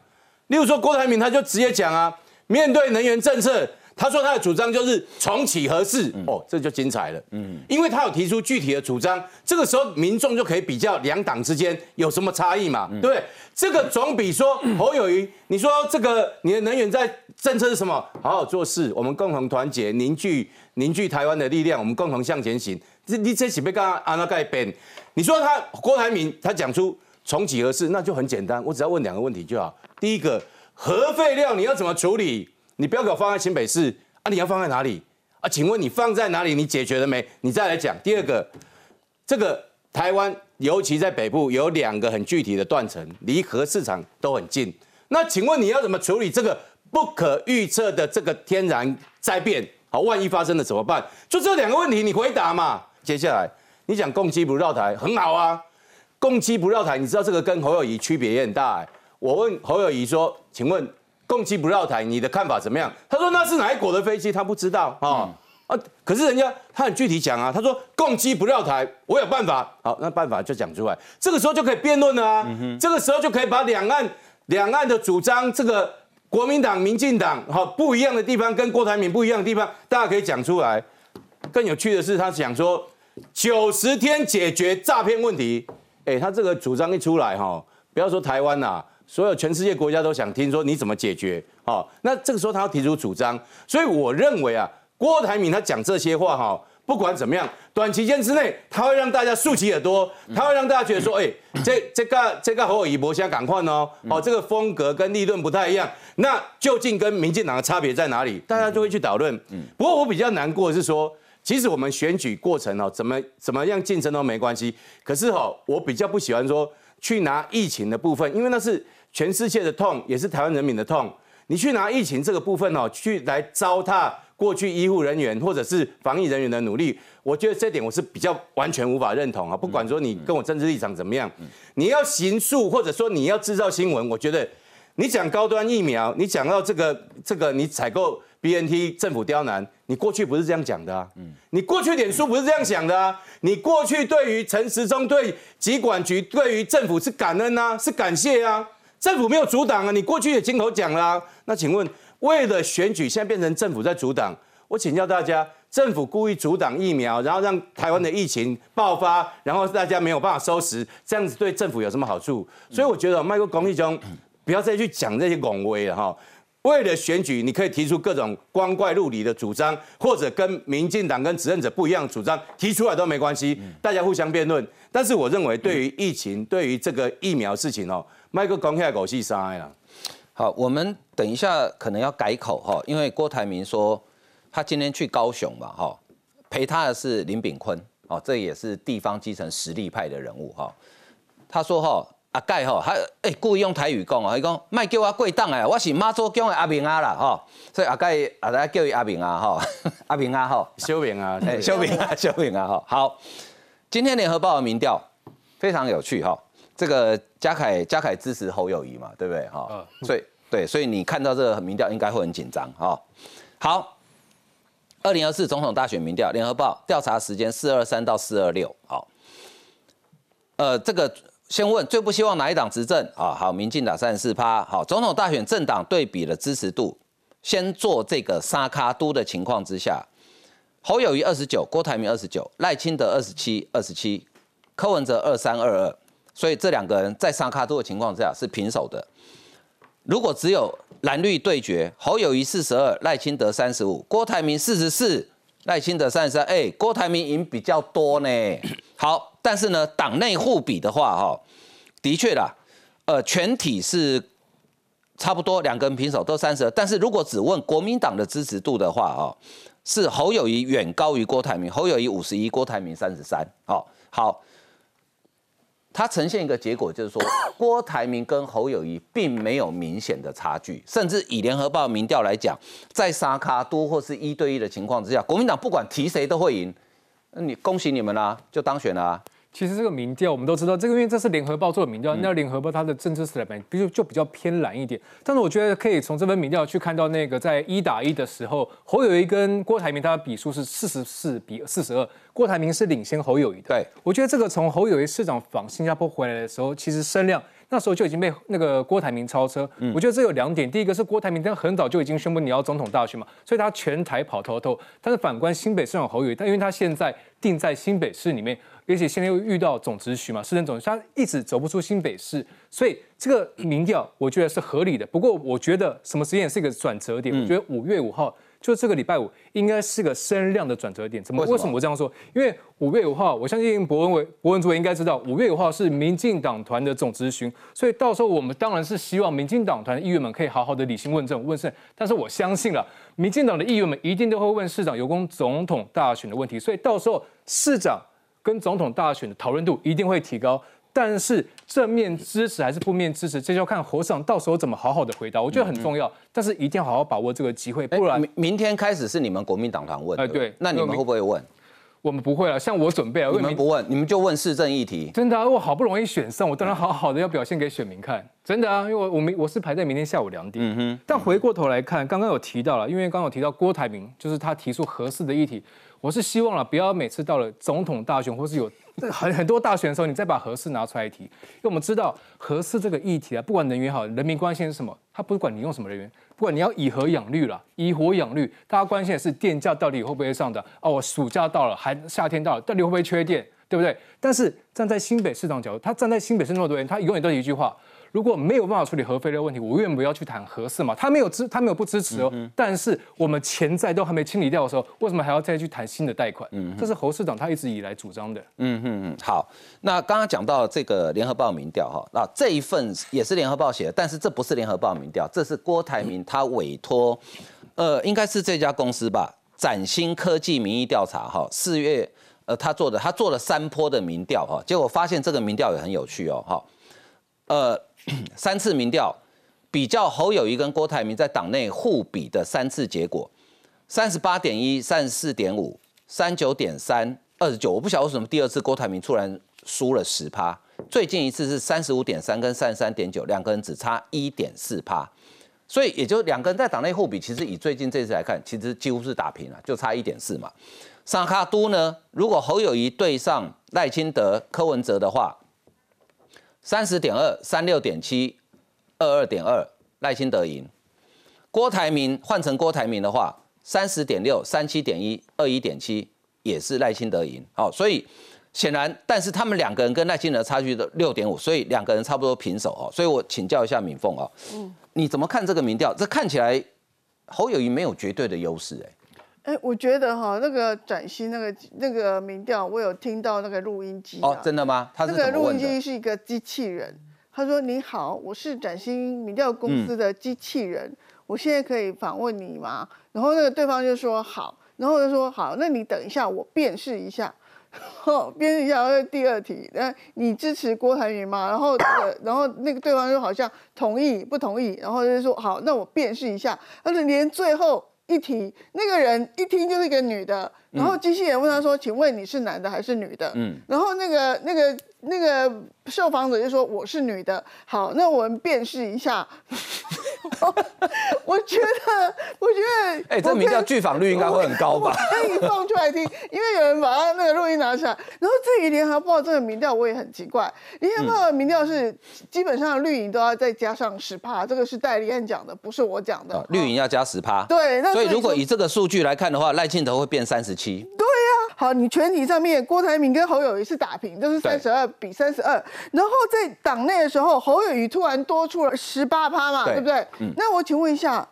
例如说郭台铭他就直接讲啊，面对能源政策。他说他的主张就是重启核试，哦，这就精彩了，嗯，因为他有提出具体的主张，这个时候民众就可以比较两党之间有什么差异嘛，对不对？这个总比说侯友谊，你说这个你的能源在政策是什么？好好做事，我们共同团结，凝聚凝聚台湾的力量，我们共同向前行。这你这起被刚刚阿那盖变，你说他郭台铭他讲出重启核试，那就很简单，我只要问两个问题就好。第一个，核废料你要怎么处理？你不要给我放在新北市啊！你要放在哪里啊？请问你放在哪里？你解决了没？你再来讲第二个，这个台湾尤其在北部有两个很具体的断层，离核市场都很近。那请问你要怎么处理这个不可预测的这个天然灾变？好，万一发生了怎么办？就这两个问题，你回答嘛。接下来你讲共机不绕台很好啊，共机不绕台，你知道这个跟侯友谊区别也很大。我问侯友谊说，请问？共机不绕台，你的看法怎么样？他说那是哪一国的飞机，他不知道啊啊！可是人家他很具体讲啊，他说共机不绕台，我有办法。好，那办法就讲出来，这个时候就可以辩论了啊。这个时候就可以把两岸两岸的主张，这个国民党、民进党哈不一样的地方，跟郭台铭不一样的地方，大家可以讲出来。更有趣的是，他讲说九十天解决诈骗问题。哎，他这个主张一出来哈，不要说台湾呐。所有全世界国家都想听说你怎么解决，好，那这个时候他要提出主张，所以我认为啊，郭台铭他讲这些话哈，不管怎么样，短期间之内，他会让大家竖起耳朵，他会让大家觉得说，哎，这这个这个侯友谊博现在赶快哦，哦，这个风格跟立论不太一样，那究竟跟民进党的差别在哪里？大家就会去讨论。不过我比较难过的是说。其实我们选举过程哦，怎么怎么样竞争都没关系。可是哈，我比较不喜欢说去拿疫情的部分，因为那是全世界的痛，也是台湾人民的痛。你去拿疫情这个部分哦，去来糟蹋过去医护人员或者是防疫人员的努力，我觉得这点我是比较完全无法认同啊。不管说你跟我政治立场怎么样，你要行诉或者说你要制造新闻，我觉得你讲高端疫苗，你讲到这个这个你采购。B N T 政府刁难，你过去不是这样讲的啊？嗯，你过去脸书不是这样想的啊？你过去对于陈时中、对疾管局、对于政府是感恩啊，是感谢啊？政府没有阻挡啊，你过去也亲口讲了。那请问，为了选举，现在变成政府在阻挡？我请教大家，政府故意阻挡疫苗，然后让台湾的疫情爆发，然后大家没有办法收拾，这样子对政府有什么好处？所以我觉得，麦克公益中不要再去讲这些拱威了哈。为了选举，你可以提出各种光怪陆离的主张，或者跟民进党跟执政者不一样的主张，提出来都没关系，大家互相辩论。但是我认为，对于疫情，对于这个疫苗事情哦，麦克公开狗戏杀了。好，我们等一下可能要改口哈，因为郭台铭说他今天去高雄嘛哈，陪他的是林炳坤哦，这也是地方基层实力派的人物哈。他说哈。阿盖吼，还诶故意用台语讲哦，伊讲卖叫我贵档哎，我是妈祖讲的阿明啊啦吼，所以阿盖阿来叫伊阿明啊吼，阿明啊吼，小明啊，小明啊，小明啊吼。好，今天联合报的民调非常有趣哈，这个嘉凯嘉凯支持侯友谊嘛，对不对哈？所以对，所以你看到这个民调应该会很紧张哈。好，二零二四总统大选民调，联合报调查时间四二三到四二六，好，呃这个。先问最不希望哪一党执政啊？好，民进党三十四趴。好，总统大选政党对比的支持度，先做这个沙卡都的情况之下，侯友谊二十九，郭台铭二十九，赖清德二十七，二十七，柯文哲二三二二。所以这两个人在沙卡都的情况下是平手的。如果只有蓝绿对决，侯友谊四十二，赖清德三十五，郭台铭四十四，赖清德三十三。哎，郭台铭赢比较多呢。好。但是呢，党内互比的话，哈，的确啦，呃，全体是差不多两个人平手，都三十二。但是如果只问国民党的支持度的话，哦，是侯友谊远高于郭台铭，侯友谊五十一，郭台铭三十三。好，好，它呈现一个结果，就是说郭台铭跟侯友谊并没有明显的差距，甚至以联合报民调来讲，在沙卡多或是一对一的情况之下，国民党不管提谁都会赢。那你恭喜你们啦，就当选啦。其实这个民调我们都知道，这个因为这是联合报做的民调，那联合报它的政治色彩比就就比较偏蓝一点。但是我觉得可以从这份民调去看到，那个在一打一的时候，侯友谊跟郭台铭他的比数是四十四比四十二，郭台铭是领先侯友谊的。对，我觉得这个从侯友谊市长访新加坡回来的时候，其实声量。那时候就已经被那个郭台铭超车，我觉得这有两点，第一个是郭台铭他很早就已经宣布你要总统大选嘛，所以他全台跑透透。但是反观新北市长侯友宜，但因为他现在定在新北市里面，而且现在又遇到总执许嘛，市政总，他一直走不出新北市，所以这个民调我觉得是合理的。不过我觉得什么时间是一个转折点？我觉得五月五号。就这个礼拜五应该是个声量的转折点，怎么？为什么？我这样说？因为五月五号，我相信博文伟、博文主委应该知道，五月五号是民进党团的总咨询，所以到时候我们当然是希望民进党团议员们可以好好的理性问政、问政。但是我相信了，民进党的议员们一定都会问市长有关总统大选的问题，所以到时候市长跟总统大选的讨论度一定会提高。但是正面支持还是负面支持，这就要看侯市到时候怎么好好的回答，我觉得很重要。但是一定要好好把握这个机会，不然明明天开始是你们国民党团问。哎，对，那你们会不会问？我们不会了，像我准备了，你们不问，你们就问市政议题。真的啊，我好不容易选上，我当然好好的要表现给选民看。真的啊，因为我我明我是排在明天下午两点。嗯哼。但回过头来看，刚刚有提到了，因为刚刚有提到郭台铭，就是他提出合适的议题。我是希望了，不要每次到了总统大选或是有很很多大选的时候，你再把合适拿出来提。因为我们知道合适这个议题啊，不管能源好，人民关心是什么，他不管你用什么人源，不管你要以核养绿了，以火养绿，大家关心的是电价到底会不会上涨？哦，我暑假到了，还夏天到了，到底会不会缺电？对不对？但是站在新北市长角度，他站在新北市那么多人，他永远都是一句话：如果没有办法处理核废料问题，我愿不要去谈核四嘛？他没有支，他没有不支持哦。但是我们潜在都还没清理掉的时候，为什么还要再去谈新的贷款？嗯，这是侯市长他一直以来主张的。嗯嗯嗯，好。那刚刚讲到这个联合报民调哈，那这一份也是联合报写的，但是这不是联合报民调，这是郭台铭他委托，呃，应该是这家公司吧，崭新科技民意调查哈，四月呃他做的，他做了三波的民调哈，结果发现这个民调也很有趣哦哈，呃。三次民调比较侯友谊跟郭台铭在党内互比的三次结果，三十八点一、三十四点五、三九点三、二十九。我不晓得为什么第二次郭台铭突然输了十趴，最近一次是三十五点三跟三十三点九，两个人只差一点四趴，所以也就两个人在党内互比，其实以最近这次来看，其实几乎是打平了，就差一点四嘛。上卡都呢，如果侯友谊对上赖清德、柯文哲的话。三十点二，三六点七，二二点二，赖清德赢。郭台铭换成郭台铭的话，三十点六，三七点一，二一点七，也是赖清德赢。好，所以显然，但是他们两个人跟赖清德差距的六点五，所以两个人差不多平手哦。所以我请教一下敏凤啊，嗯，你怎么看这个民调？这看起来侯友谊没有绝对的优势，哎。哎，我觉得哈，那个崭新那个那个民调，我有听到那个录音机哦，真的吗？那个录音机是一个机器人，他说：“你好，我是崭新民调公司的机器人，我现在可以访问你吗？”然后那个对方就说：“好。”然后就说：“好，那你等一下，我辨识一下。”哦，辨识一下。第二题，那你支持郭台铭吗？然后，然后那个对方就好像同意不同意，然后就说：“好，那我辨识一下。”而且连最后。一提那个人一听就是一个女的，然后机器人问他说：“请问你是男的还是女的？”嗯，然后那个那个那个受访者就说：“我是女的。”好，那我们辨识一下。我觉得，我觉得，哎，这名叫拒访率应该会很高吧？可以放出来听，因为有人把他那个录音拿出来。然后至于联合报这个民调，我也很奇怪。联合报的民调是基本上绿营都要再加上十趴，这个是戴立安讲的，不是我讲的。绿营要加十趴。对，那所以如果以这个数据来看的话，赖清德会变三十七。对呀，好，你全体上面郭台铭跟侯友谊是打平，就是三十二比三十二。然后在党内的时候，侯友谊突然多出了十八趴嘛，对不对？那我请问一下。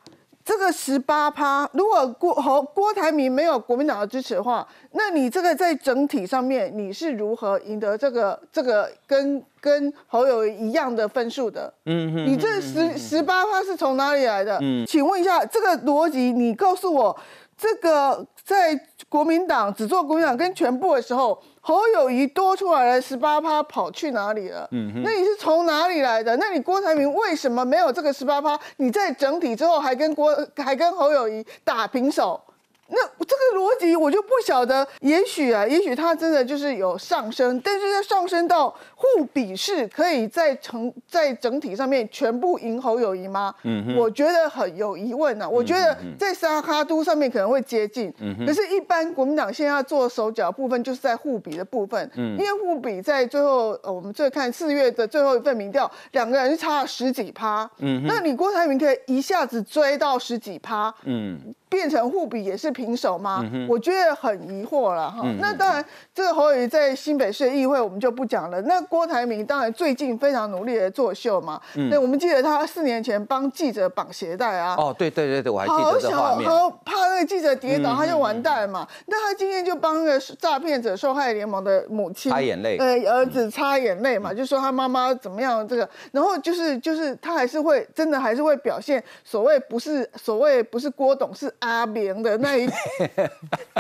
这个十八趴，如果郭侯郭台铭没有国民党的支持的话，那你这个在整体上面你是如何赢得这个这个跟跟侯友一样的分数的？嗯哼，你这十十八趴是从哪里来的？嗯，请问一下这个逻辑，你告诉我，这个在国民党只做国民党跟全部的时候。侯友谊多出来的十八趴跑去哪里了？嗯，那你是从哪里来的？那你郭台铭为什么没有这个十八趴？你在整体之后还跟郭还跟侯友谊打平手？那这个逻辑我就不晓得，也许啊，也许他真的就是有上升，但是在上升到互比是可以在成在整体上面全部赢侯友谊吗？嗯，我觉得很有疑问啊。我觉得在沙卡都上面可能会接近，嗯可是，一般国民党现在要做手脚部分，就是在互比的部分，嗯，因为互比在最后，呃，我们最看四月的最后一份民调，两个人差了十几趴，嗯，那你郭台铭可以一下子追到十几趴，嗯。变成互比也是平手吗？我觉得很疑惑了哈。那当然，这个侯友谊在新北市议会我们就不讲了。那郭台铭当然最近非常努力的作秀嘛。那我们记得他四年前帮记者绑鞋带啊。哦，对对对对，我还记得这画面。好怕那个记者跌倒，他就完蛋嘛。那他今天就帮那个诈骗者受害联盟的母亲擦眼泪，呃，儿子擦眼泪嘛，就说他妈妈怎么样这个。然后就是就是他还是会真的还是会表现所谓不是所谓不是郭董是。阿明的那一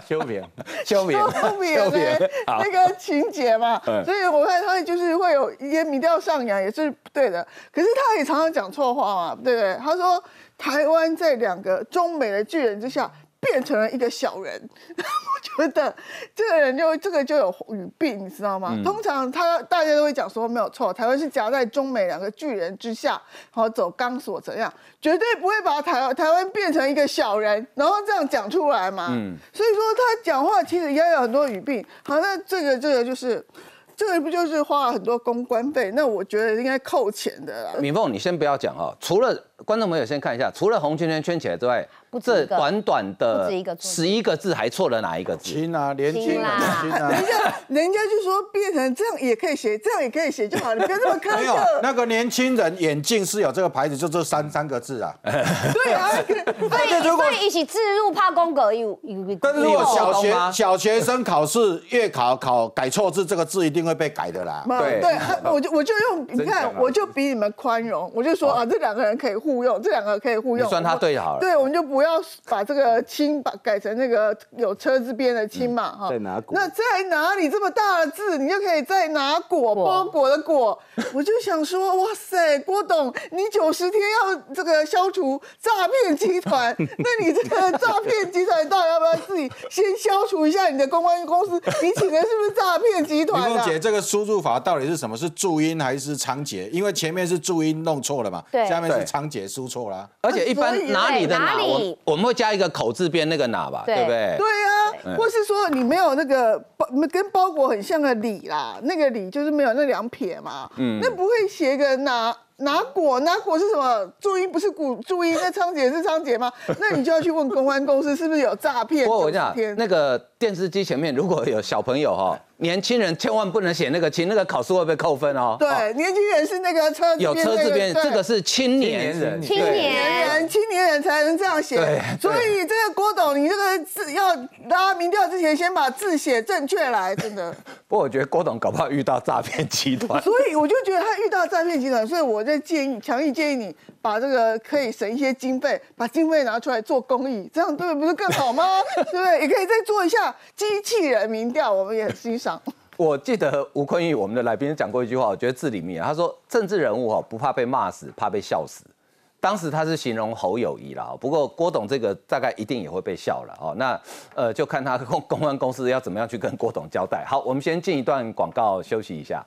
修明修明修明的那个情节嘛，所以我看他就是会有一些民调上扬也是对的，可是他也常常讲错话嘛，对不对？他说台湾在两个中美的巨人之下。变成了一个小人，我觉得这个人就这个就有语病，你知道吗？通常他大家都会讲说没有错，台湾是夹在中美两个巨人之下，然后走钢索怎样，绝对不会把台台湾变成一个小人，然后这样讲出来嘛。嗯，所以说他讲话其实也有很多语病。好，那这个这个就是这个不就是花了很多公关费？那我觉得应该扣钱的啦。敏凤，你先不要讲哦，除了。观众朋友先看一下，除了红圈圈圈起来之外，这不止一个短短不的止一个错十一个字还错了哪一个字？亲啊，年轻亲啊，年轻啊。人家人家就说变成这样也可以写，这样也可以写就好了，你不要这么苛没有刻。那个年轻人眼镜是有这个牌子，就这三三个字啊。对啊，所以所以一起置入怕公格有有但是如果小学小学生考试月考考改错字，这个字一定会被改的啦。对对，啊我就我就用你看我就比你们宽容，我就说啊，这两个人可以互用，这两个可以互用，算他对好了对，我们就不要把这个亲把改成那个有车字边的亲嘛，哈。在哪果那在哪里这么大的字，你就可以在哪果包裹的果。我就想说，哇塞，郭董，你九十天要这个消除诈骗集团，那你这个诈骗集团到底要不要自己先消除一下你的公关公司？你请的是不是诈骗集团啊？凤姐，这个输入法到底是什么？是注音还是仓颉？因为前面是注音弄错了嘛，对下面是对仓颉输错了啊。而且一般哪里的哪，我我们会加一个口字边那个哪吧，对对不对？对啊，或是说你没有那个包，跟包裹很像的里啦，那个里就是没有那两撇嘛，嗯，那不会写一个拿拿果，拿果是什么？注音不是古注音，那仓颉是仓颉吗？那你就要去问公关公司是不是有诈骗？不过我跟你讲，那个电视机前面如果有小朋友哈，年轻人千万不能写那个亲，那个考试会被扣分哦。哦对，年轻人是那个车字有车这边，这个是青年人青年年人，青年人才能这样写对。所以这个郭董，你这个字要拉民调之前，先把字写正确来，真的。不过我觉得郭董搞不好遇到诈骗集团。所以我就觉得他遇到诈骗集团，所以我在建议，强力建议你把这个可以省一些经费，把经费拿出来做公益，这样对不是更好吗？对不对？也可以再做一下机器人民调，我们也很 我记得吴坤玉我们的来宾讲过一句话，我觉得字里面。他说政治人物哈不怕被骂死，怕被笑死。当时他是形容侯友谊啦，不过郭董这个大概一定也会被笑了哦。那呃就看他公公安公司要怎么样去跟郭董交代。好，我们先进一段广告休息一下。